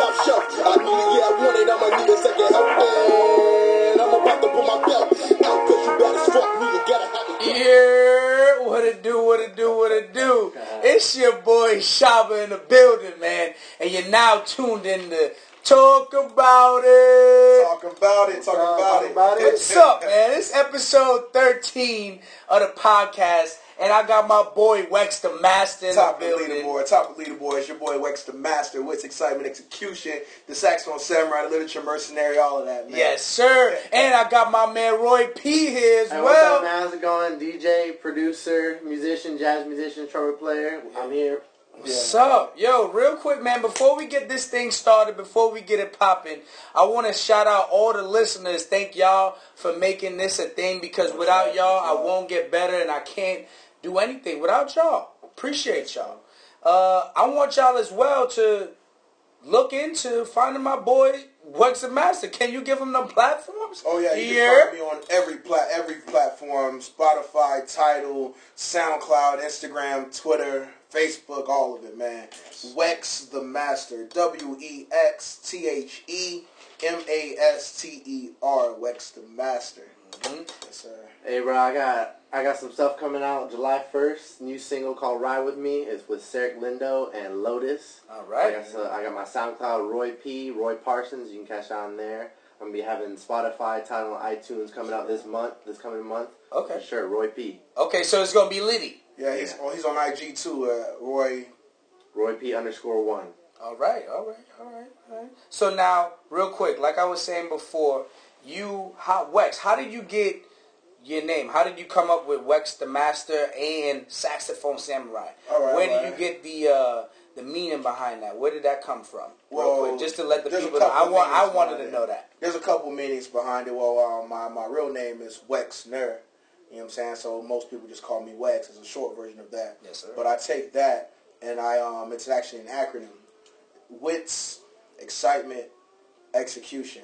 top shelf. I need it, yeah, I want it. I'ma need a second help. And I'm about to put my belt out cause you bad as fuck. Nigga, gotta have it. Yeah, what it do, what it do, what it do. It's your boy Shabba in the building, man. And you're now tuned in to Talk About It. Talk about it. Talk about it. about it. What's up, man? It's episode 13 of the podcast. And I got my boy Wex the Master in Top the of the building. leaderboard. Top of the leaderboard. It's your boy Wex the Master. Wits, excitement, execution. The saxophone samurai, the literature mercenary, all of that, man. Yes, sir. And I got my man Roy P here as Hey, what's up, man? How's it going? DJ, producer, musician, jazz musician, trumpet player. I'm here. What's up? Yo, real quick, man, before we get this thing started, before we get it popping, I want to shout out all the listeners. Thank y'all for making this a thing because without y'all, I won't get better and I can't do anything without y'all. Appreciate y'all. Uh, I want y'all as well to look into finding my boy Wex the Master. Can you give him the platforms? Oh yeah, you Yeah. can find me on every plat every platform: Spotify, Tidal, SoundCloud, Instagram, Twitter, Facebook, all of it, man. Wex the Master, W E X T H E M A S T E R, Wex the Master. Mhm. Yes, sir. Hey, bro, I got I got some stuff coming out July 1st. New single called "Ride with Me." It's with Seric Lindo and Lotus. All right. I got, so I got my SoundCloud Roy P, Roy Parsons. You can catch that on there. I'm gonna be having Spotify, Tidal, and iTunes coming out this month, this coming month. Okay. For sure, Roy P, Okay, so it's going to be Liddy. Yeah, he's oh, he's on IG too. Uh, Roy. Roy P underscore one. All right, all right, all right, all right. So now, real quick, like I was saying before, you, how, Wex, how did you get your name? How did you come up with Wex the Master and Saxophone Samurai? All right, Where did you get the uh, the meaning behind that? Where did that come from? Real Well, quick, just to let the people know. I want, I wanted to know that. There's a couple meanings behind it. Well, uh, my my real name is Wex Ner. You know what I'm saying? So most people just call me Wex. It's a short version of that. Yes, sir. But I take that and I um it's actually an acronym. Wits, excitement, execution.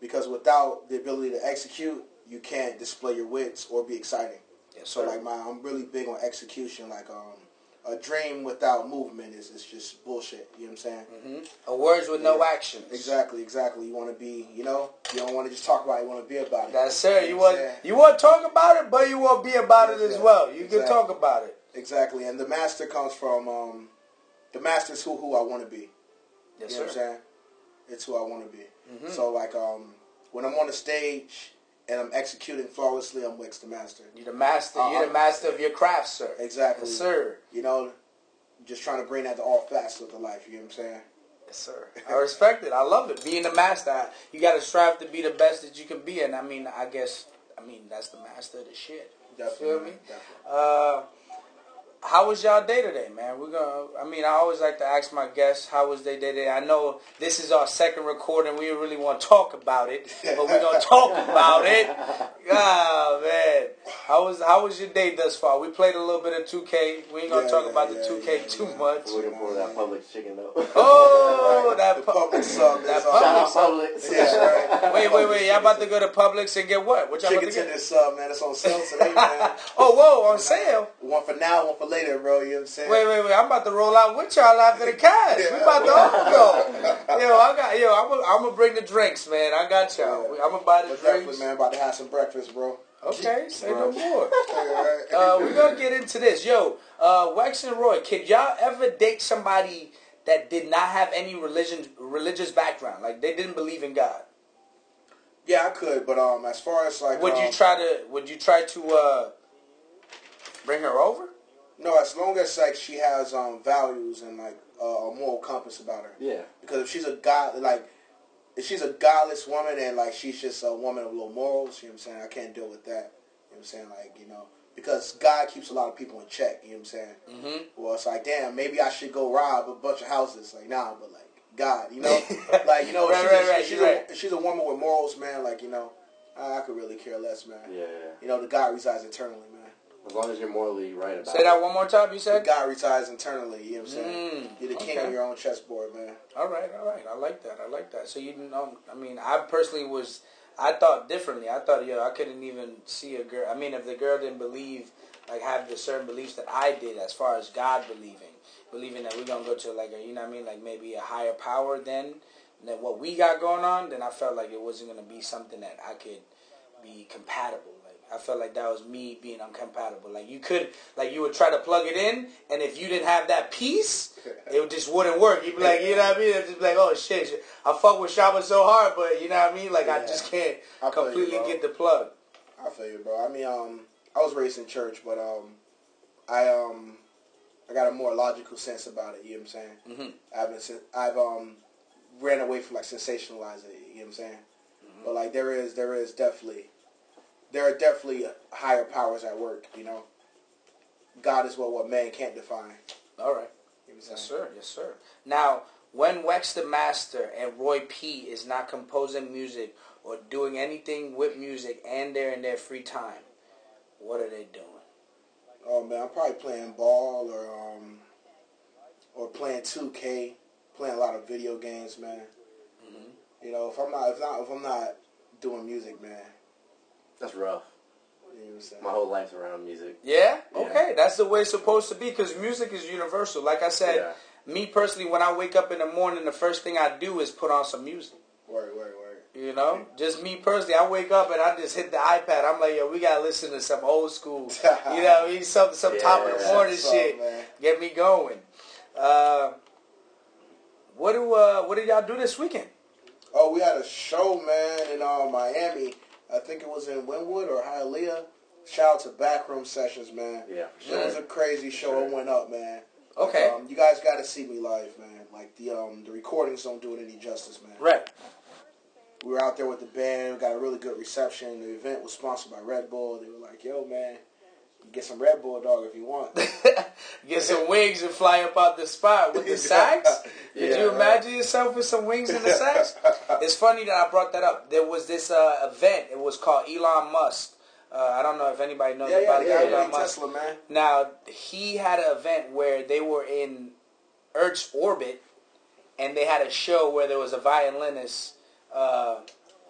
Because without the ability to execute, you can't display your wits or be exciting. Yes, So like my I'm really big on execution. Like um a dream without movement is, is just bullshit. You know what I'm saying? hmm A words with no actions. Exactly, exactly. You want to be, you know, you don't want to just talk about it. You want to be about it. That's it. You want what I'm saying? you want to talk about it, but you want to be about it as Yeah, well. You can talk about it. Exactly. And the master comes from, um, the master's who, who I want to be. Yes, you know what I'm sir. saying? It's who I want to be. Mhm. So like, um, when I'm on the stage and I'm executing flawlessly, I'm Wex the master. You're the master. Uh, You're the master of your craft, sir. Exactly. Yes, sir. You know, just trying to bring that to all facets of the life. You know what I'm saying? Yes, sir. I respect it. I love it. Being the master, you got to strive to be the best that you can be. And I mean, I guess, I mean, that's the master of the shit. Definitely. Feel me? Definitely. Uh, how was y'all day today, man? We're gonna. I mean, I always like to ask my guests how was their day today. I know this is our second recording. We really want to talk about it, but we're gonna talk about it. Ah, man, how was how was your day thus far? We played a little bit of 2K. We ain't gonna Yeah, talk yeah, about the 2K yeah, too yeah. much. We're looking for that Publix chicken though. Oh, that the pu- Publix sub that is Publix Shout sub. Publix. Yeah, right. Wait, wait, wait! Y'all about to go to Publix and get what? What y'all about Chicken to get? tender sub, man. It's on sale today, man. oh, whoa! On sale. One for now, one for later, bro. You know what I'm saying? Wait, wait, wait! I'm about to roll out with y'all after the cash. We about to all go. Yo, I got yo. I'm gonna I'm bring the drinks, man. I got y'all. Yeah. I'm gonna buy the But definitely, drinks. man, about to have some breakfast, bro. Okay, say no more. Uh, we're gonna get into this. Yo, uh, Wex and Roy, could y'all ever date somebody that did not have any religion, religious background? Like they didn't believe in God. yeah, I could, but um, as far as like, Would um, you try to? Would you try to uh, bring her over? No, as long as like she has um values and like uh, a moral compass about her. Yeah. Because if she's a god, like if she's a godless woman and like she's just a woman of low morals, you know what I'm saying? I can't deal with that. You know what I'm saying? Like you know, because God keeps a lot of people in check. You know what I'm saying? Mm-hmm. Well, it's like, damn, maybe I should go rob a bunch of houses. Like, nah, but like, God, you know, like you know, Right, she's, right, a, right, she's, a, she's a woman with morals, man. Like, you know, I, I could really care less, man. Yeah. You know, the God resides eternally, man. As long as you're morally right about Say it. that one more time. You said. God resides internally. You know what I'm saying? Mm, You're the king okay. of your own chessboard, man. All right, all right. I like that. I like that. So you know, I mean, I personally was, I thought differently. I thought, yo, I couldn't even see a girl. I mean, if the girl didn't believe, like, have the certain beliefs that I did as far as God believing, believing that we're gonna go to like a, you know what I mean, like maybe a higher power than than what we got going on, then I felt like it wasn't gonna be something that I could be compatible. I felt like that was me being uncompatible. Like you could, like you would try to plug it in, and if you didn't have that piece, it just wouldn't work. You'd be like, you know what I mean? It'd just be like, oh shit, shit. I fuck with Shabba so hard, but you know what I mean? Like I just can't I feel you, completely get the plug. I feel you, bro. I mean, um, I was raised in church, but um, I um, I got a more logical sense about it. You know what I'm saying? Mm-hmm. I've been, I've um, ran away from like sensationalizing it. You know what I'm saying? Mm-hmm. But like there is, there is definitely, there are definitely higher powers at work. You know, God is what what man can't define. All right. You know Yes, sir. Yes, sir. Now, when Wex the Master and Roy P is not composing music or doing anything with music and they're in their free time, what are they doing? Oh man, I'm probably playing ball or um, or playing 2K, playing a lot of video games, man. Mm-hmm. You know, if I'm not, if not, if I'm not doing music, man. That's rough. You know what I'm saying? My whole life's around music. Yeah? Yeah. Okay. That's the way it's supposed to be because music is universal. Like I said, Yeah. me personally, when I wake up in the morning, the first thing I do is put on some music. Word, word, word. You know, just me personally, I wake up and I just hit the iPad. I'm like, yo, we gotta listen to some old school, you know, what I mean, some some top of the Yeah. morning What's up, shit. man? Get me going. Uh, what do uh, what did y'all do this weekend? Oh, we had a show, man, in uh, Miami. I think it was in Wynwood or Hialeah. Shout out to Backroom Sessions, man. Yeah, for It was a crazy show. Sure. It went up, man. Okay. Um, you guys got to see me live, man. Like the um the recordings don't do it any justice, man. Right. We were out there with the band. We got a really good reception. The event was sponsored by Red Bull. They were like, "Yo, man, get some Red Bull, dog, if you want." Get some wings and fly up out the spot with the sacks. Could Yeah, you right. imagine yourself with some wings and the sacks? it's funny that I brought that up. There was this uh, event. It was called Elon Musk. Uh, I don't know if anybody knows yeah, yeah, about yeah, Elon yeah. Musk. Tesla, man. Now he had an event where they were in Earth's orbit, and they had a show where there was a violinist uh,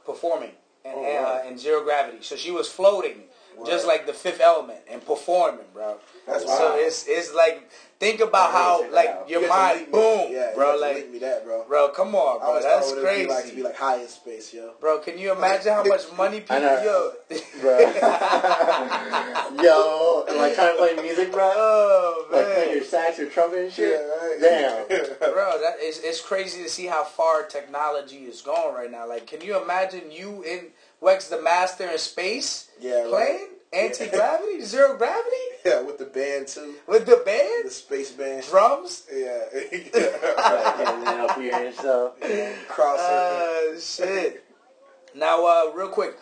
performing in, Oh, uh, wow. in zero gravity. So she was floating, just like the Fifth Element, and performing, bro. That's so wild. it's it's like think about how like out. your You mind, boom, yeah, bro. Like, me that, bro. bro, come on, bro. That's thought what it would crazy. like to be like high in space, yo. Bro, can you imagine how much money people? I know. Yo, Yo, like trying to play music, bro. oh Like man. playing your sax or trumpet and shit. right. Damn. Bro, that is it's crazy to see how far technology is going right now. Like, can you imagine you in Wex the Master in space Yeah, right. playing anti gravity, zero gravity yeah, with the band too, with the band, the space band. drums? Yeah, getting it up here and stuff. crossover. Uh, shit. Now, uh, real quick,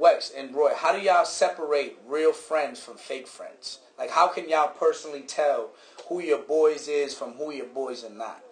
Wex and Roy, how do y'all separate real friends from fake friends? Like, how can y'all personally tell who your boys is from who your boys are not?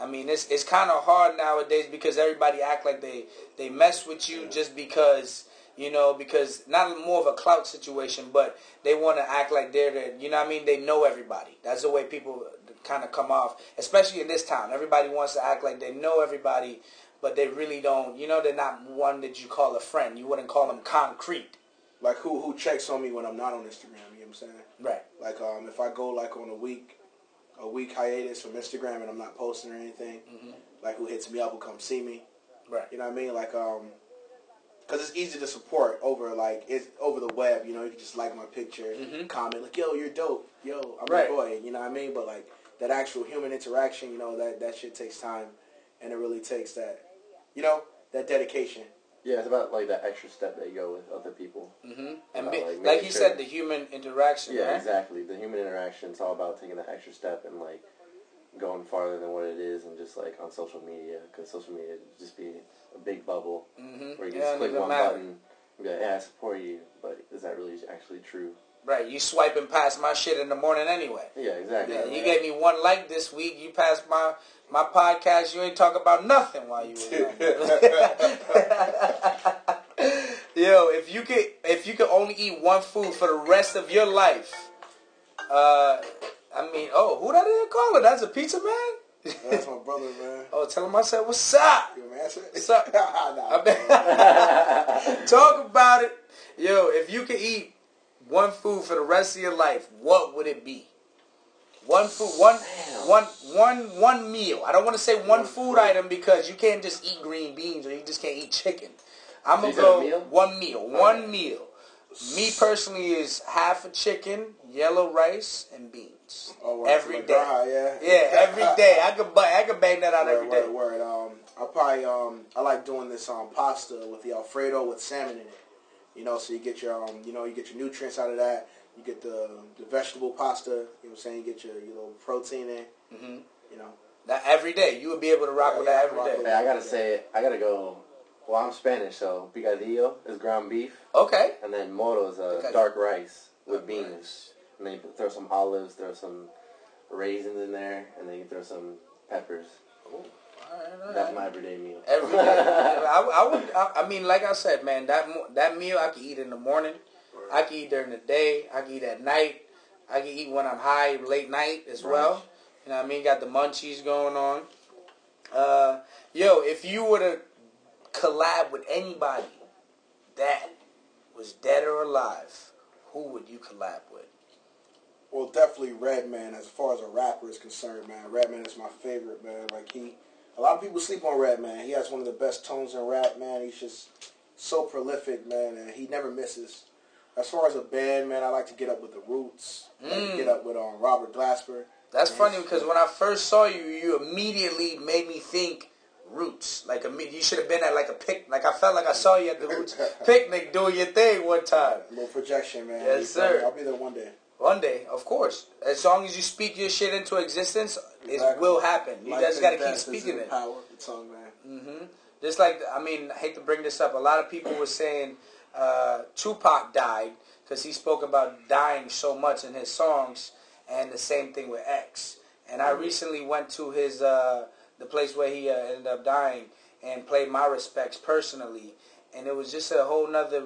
I mean, it's it's kind of hard nowadays because everybody act like they they mess with you just because you know because not more of a clout situation, but they want to act like they're the you know what I mean they know everybody. That's the way people kind of come off, especially in this town. Everybody wants to act like they know everybody, but they really don't. You know, they're not one that you call a friend. You wouldn't call them concrete, like who who checks on me when I'm not on Instagram? You know what I'm saying? right? Like um, if I go like on a week, a week hiatus from Instagram and I'm not posting or anything, like who hits me up will come see me. Right. You know what I mean? Like um, cause it's easy to support over like it's over the web. You know, you can just like my picture, Mhm. comment like, "Yo, you're dope. Yo, I'm Right. your boy." You know what I mean? But like that actual human interaction, you know, that that shit takes time, and it really takes that, you know, that dedication. Yeah, it's about like that extra step that you go with other people. hmm And be, like, like, he sure- said, the human interaction. Yeah, right? exactly. The human interaction is all about taking that extra step and like going farther than what it is, and just like on social media, because social media just be a big bubble hmm where you can Yeah, just click one matter. button and be like, "Yeah, I support you," but is that really actually true? Right, you swiping past my shit in the morning anyway. Yeah, exactly. Yeah, you gave me one like this week. You passed my my podcast. You ain't talk about nothing while you were. Yo, if you could if you could only eat one food for the rest of your life, uh, I mean, oh, who that is calling? That's a pizza man. That's my brother, man. oh, tell him I said what's up. You want me to answer it? What's up? nah, I Talk about it. Yo, if you could eat one food for the rest of your life, what would it be? One food, one, one, one, one meal. I don't want to say one food item because you can't just eat green beans or you just can't eat chicken. I'm gonna go meal? one meal. One Okay. meal. Me personally is half a chicken, yellow rice, and beans Oh, every day. Yeah. Yeah, every day. I could, I could bang that out Word, every day. word, word. Um, I probably um, I like doing this um pasta with the Alfredo with salmon in it. You know, so you get your um, you know, you get your nutrients out of that. You get the the vegetable pasta. You know what I'm saying? You get your, your little protein in. hmm You know. That every day, you would be able to rock Yeah, with yeah, that every day. every rock day. with Hey, I gotta say, I gotta go. Well, I'm Spanish, so picadillo is ground beef, Okay. and then moro is uh, Picadillo. dark rice with Dark beans. rice. And then you throw some olives, throw some raisins in there, and then you throw some peppers. All right, all That's my everyday meal. Every day. I, I would. I, I mean, like I said, man, that that meal I could eat in the morning. I could eat during the day. I could eat at night. I could eat when I'm high, late night as well. You know what I mean? Got the munchies going on. Uh, yo, if you were to collab with anybody that was dead or alive, who would you collab with? Well, definitely Redman. As far as a rapper is concerned, man, Redman is my favorite, man. Like he, a lot of people sleep on Redman. He has one of the best tones in rap, man. He's just so prolific, man, and he never misses. As far as a band, man, I like to get up with the Roots. I like to Mm. get up with um, Robert Glasper. That's funny because when I first saw you, you immediately made me think Roots. Like imme- you should have been at like a pic. Like I felt like I saw you at the Roots picnic doing your thing one time. A little projection, man. Yes, You feel me? sir. I'll be there one day. One day, of course. As long as you speak your shit into existence, it will happen. You Life just got to keep speaking it. Power of the tongue, man. Mm-hmm. Just like I mean, I hate to bring this up. A lot of people were saying uh, Tupac died because he spoke about dying so much in his songs, and the same thing with X. And I recently went to his uh, the place where he uh, ended up dying and played my respects personally, and it was just a whole nother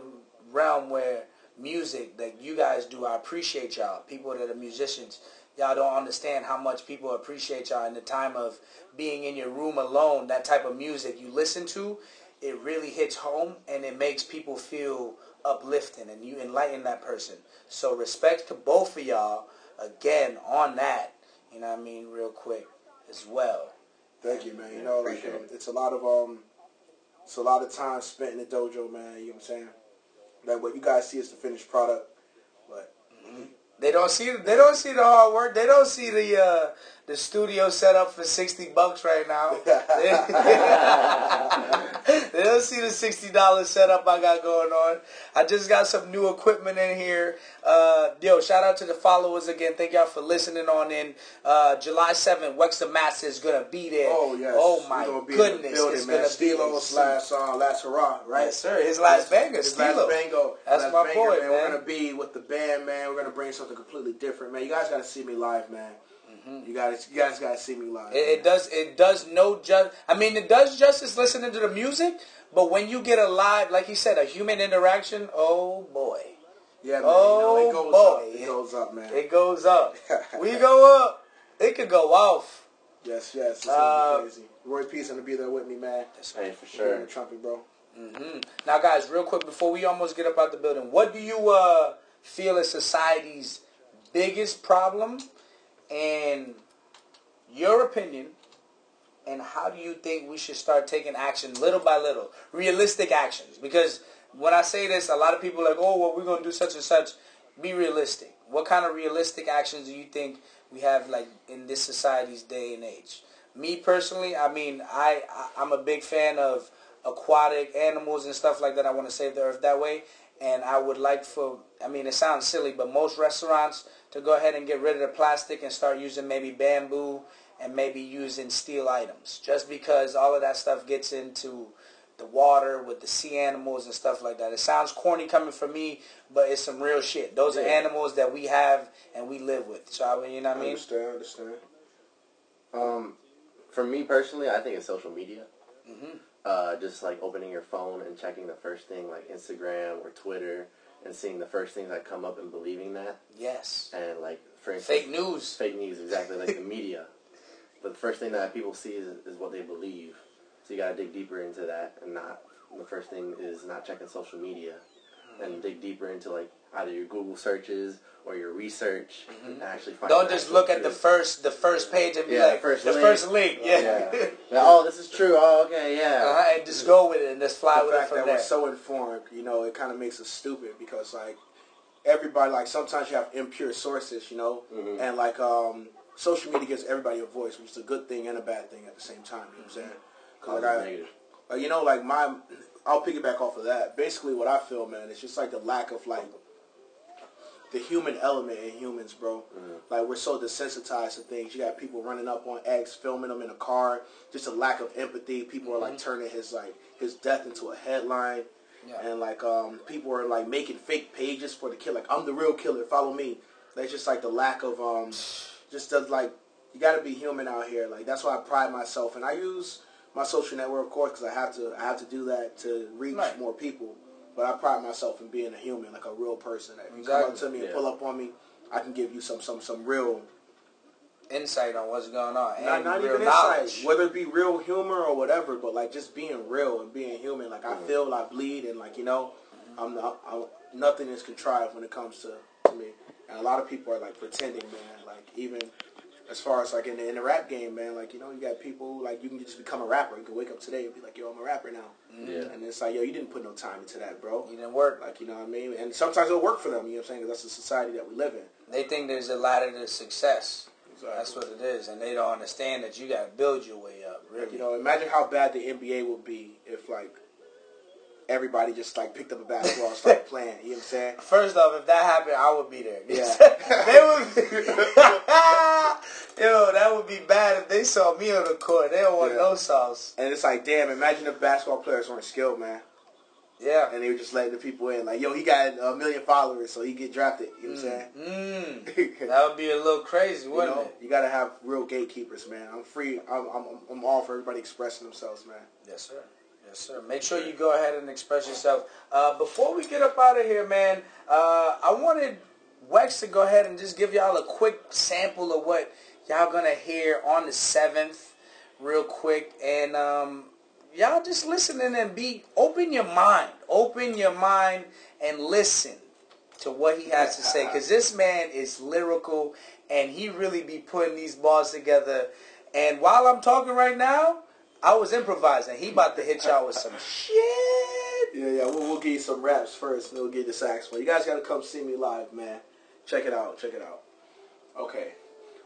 realm where music that you guys do. I appreciate y'all, people that are musicians. Y'all don't understand how much people appreciate y'all in the time of being in your room alone. That type of music you listen to, it really hits home and it makes people feel uplifting and you enlighten that person. So respect to both of y'all again on that. You know what I mean, real quick as well. Thank you, man. You know, like um, it's a lot of um, it's a lot of time spent in the dojo, man. You know what I'm saying? Like what you guys see is the finished product, but They don't see they don't see the hard work. They don't see the uh, the studio set up for sixty bucks right now. they don't see the sixty dollars setup I got going on. I just got some new equipment in here. Uh, yo, shout out to the followers again. Thank y'all for listening on in. Uh, July seventh, Wex the Master is gonna be there. oh yes, Oh my goodness, building, it's man. gonna be Stilo's last uh, last hurrah, right? Yes, sir. His last banger, His Stilo. last bango. That's last my banger, boy, man. We're gonna be with the band, man. We're gonna bring something completely different, man. You guys gotta see me live, man. You guys, you guys gotta see me live. Mm-hmm. It, it does it does no just I mean it does justice listening to the music, but when you get a live, like he said, a human interaction, oh boy. yeah, man. Oh, you know, it goes boy. up. It goes up, man. It goes up. we go up. It could go off. yes, yes. It's Uh, crazy. Roy P's gonna be there with me, man. that's Hey, for Sure. The trumpet, bro. hmm Now guys, real quick before we almost get up out the building, what do you uh, feel is society's biggest problem and your opinion and how do you think we should start taking action little by little? Realistic actions. Because when i say this a lot of people are like oh well we're going to do such and such. Be realistic. What kind of realistic actions do you think we have like in this society's day and age? Me personally i mean i, I i'm a big fan of aquatic animals and stuff like that. I want to save the earth that way. And i would like for i mean it sounds silly but most restaurants to go ahead and get rid of the plastic and start using maybe bamboo and maybe using steel items just because all of that stuff gets into the water with the sea animals and stuff like that. It sounds corny coming from me, but it's some real shit. Those are animals that we have and we live with. So I mean, you know what I mean? understand, understand. Um, for me personally, I think it's social media. Mhm. Uh, just like opening your phone and checking the first thing, like Instagram or Twitter, and seeing the first things that come up and believing that. Yes. And like, for instance, Fake news. fake news, exactly like the media. But the first thing that people see is, is what they believe. So you gotta dig deeper into that, and not the first thing is not checking social media, and hmm. dig deeper into like either your Google searches or your research and actually find. Mm-hmm. Don't just look at the first the first page and be Yeah, like first the link. first link, yeah. Yeah. Oh, this is true. Oh, okay, yeah. Uh-huh, and just go with it and just fly the with it from that there. we're so informed, you know, it kind of makes us stupid because like everybody, like sometimes you have impure sources, you know, Mm-hmm. and like um, social media gives everybody a voice, which is a good thing and a bad thing at the same time. You know what I'm saying? 'Cause, Positive, like, I- uh, you know, like my, I'll piggyback off of that. Basically, what I feel, man, it's just like the lack of like the human element in humans, bro. Like we're so desensitized to things. You got people running up on X, filming them in a car. Just a lack of empathy. People are like turning his like his death into a headline. Yeah. And like um, people are like making fake pages for the killer. Like I'm the real killer. Follow me. That's just like the lack of um, just the, like you got to be human out here. Like that's why I pride myself, and I use my social network, of course, because I have to. I have to do that to reach Right. more people. But I pride myself in being a human, like a real person. If you come up to me and pull up on me, I can give you some some some real, Insight on what's going on and not, not real even knowledge. insight, whether it be real humor or whatever, but like just being real and being human. Like Mm-hmm. I feel, I bleed, and like you know, I'm not. I'm, nothing is contrived when it comes to, to me. And a lot of people are like pretending, man. Like even as far as like in the, in the rap game, man. Like you know, you got people like you can just become a rapper. You can wake up today and be like, yo, I'm a rapper now. Yeah. And it's like, yo, you didn't put no time into that, bro. You didn't work. Like you know what I mean? And sometimes it'll work for them. You know what I'm saying? 'Cause that's the society that we live in. They think there's a ladder to success. Exactly. That's what it is, and they don't understand that you got to build your way up. Really, Like, you know, imagine how bad the NBA would be if like everybody just like picked up a basketball and started playing. You know what I'm saying? First off, if that happened, I would be there. Yeah. they would. Yo, that would be bad if they saw me on the court. They don't want Yeah. no sauce. And it's like, damn, imagine if basketball players weren't skilled, man. Yeah. And they were just letting the people in. Like, yo, he got a million followers, so he get drafted. You know what I'm saying? Mm, that would be a little crazy, wouldn't know, it? you gotta have real gatekeepers, man. I'm free. I'm, I'm, I'm all for everybody expressing themselves, man. Yes, sir. Yes, sir. Make sure you go ahead and express yourself. Uh, before we get up out of here, man, uh, I wanted Wex to go ahead and just give y'all a quick sample of what y'all gonna hear on the seventh, real quick, and um, y'all just listen in and be open your mind, open your mind, and listen to what he has to say, because this man is lyrical, and he really be putting these bars together. And while I'm talking right now, I was improvising. He about to hit y'all with some shit. Yeah, yeah. We'll, we'll give you some raps first, and we'll get the saxophone. You guys gotta come see me live, man. Check it out. Check it out. Okay.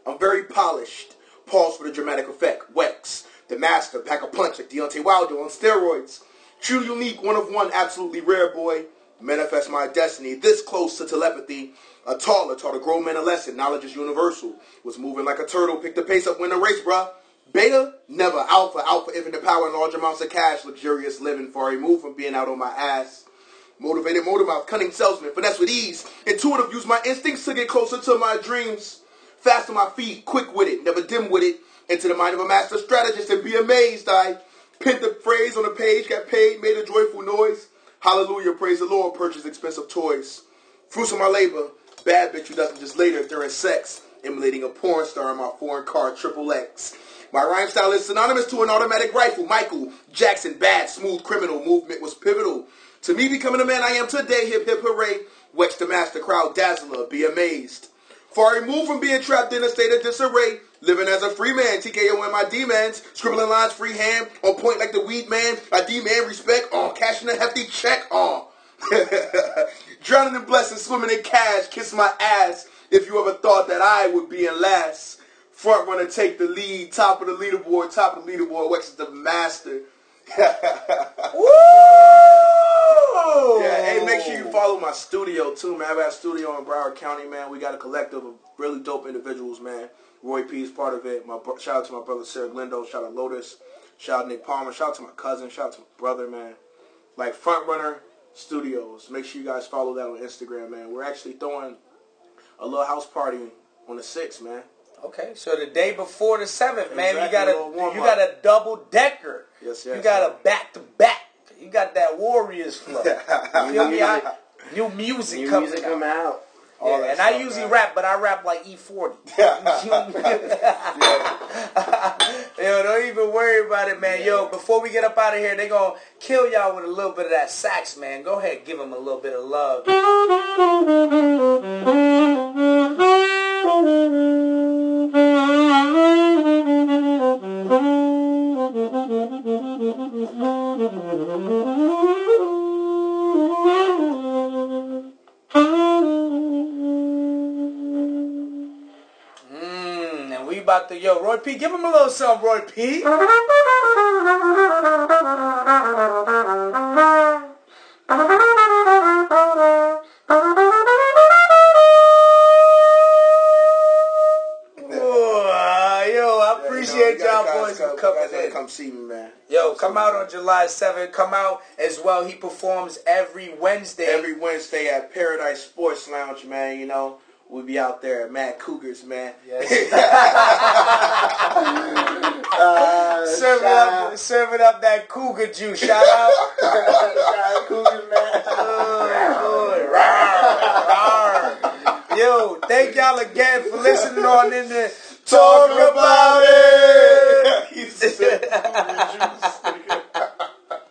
I'm very polished. Pause for the dramatic effect. Wex, the master, pack a punch like Deontay Wilder on steroids. True, unique, one of one, absolutely rare boy. Manifest my destiny, this close to telepathy. A taller, taught a grown man a lesson. Knowledge is universal. Was moving like a turtle, picked the pace up, win the race, bruh. Beta, never. Alpha, alpha, infinite power, and large amounts of cash. Luxurious living, far removed from being out on my ass. Motivated motor mouth, cunning salesman, finesse with ease. Intuitive, use my instincts to get closer to my dreams. Fast on my feet, quick with it, never dim with it. Into the mind of a master strategist and be amazed. I pinned the phrase on the page, got paid, made a joyful noise. Hallelujah, praise the Lord, purchase expensive toys. Fruits of my labor, bad bitch who doesn't just later during sex. Emulating a porn star in my foreign car, triple X. My rhyme style is synonymous to an automatic rifle. Michael Jackson, bad, smooth criminal movement was pivotal. To me becoming the man I am today, hip hip hooray. Wex the master crowd dazzler, be amazed. Far removed from being trapped in a state of disarray. Living as a free man, TKO and my demons. Scribbling lines freehand, on point like the weed man. I demand respect, on cashing a hefty check, on. Uh. Drowning in blessings, swimming in cash, kiss my ass. If you ever thought that I would be in last. Front runner take the lead, top of the leaderboard, top of the leaderboard, Wex is the master. Woo! Yeah, hey, make sure you follow my studio too, man. I got a studio in Broward County, man. We got a collective of really dope individuals, man. Roy P is part of it. My shout out to my brother Sarah Glendo. Shout out to Lotus. Shout out Nick Palmer. Shout out to my cousin. Shout out to my brother, man. Like Front Runner Studios. Make sure you guys follow that on Instagram, man. We're actually throwing a little house party on the sixth, man. Okay, so the day before the seventh, man, you got a little a warm you got a double decker. Yes, yes. you got a back to back. You got that Warriors flow. You feel me? I, new music New coming music out. come out. Yeah, and I usually man. rap, but I rap like E40. Yo, don't even worry about it, man. Yo, before we get up out of here, they gonna kill y'all with a little bit of that sax, man. Go ahead, give them a little bit of love. About to, yo, Roy P, give him a little something, Roy P. Ooh, yo, I appreciate You know, y'all boys for come- coming you in. Come see me, man. Yo, come out on July 7th. Come out as well. He performs every Wednesday. every Wednesday at Paradise Sports Lounge, man. You know, we'll be out there at Mad Cougars, man. Yes. Uh, serving, up, serving up that cougar juice. Shout out. out- shout out Cougars, man. Oh, Lord. Rawr, rawr. Yo, thank y'all again for listening on in the Talk About It. He said-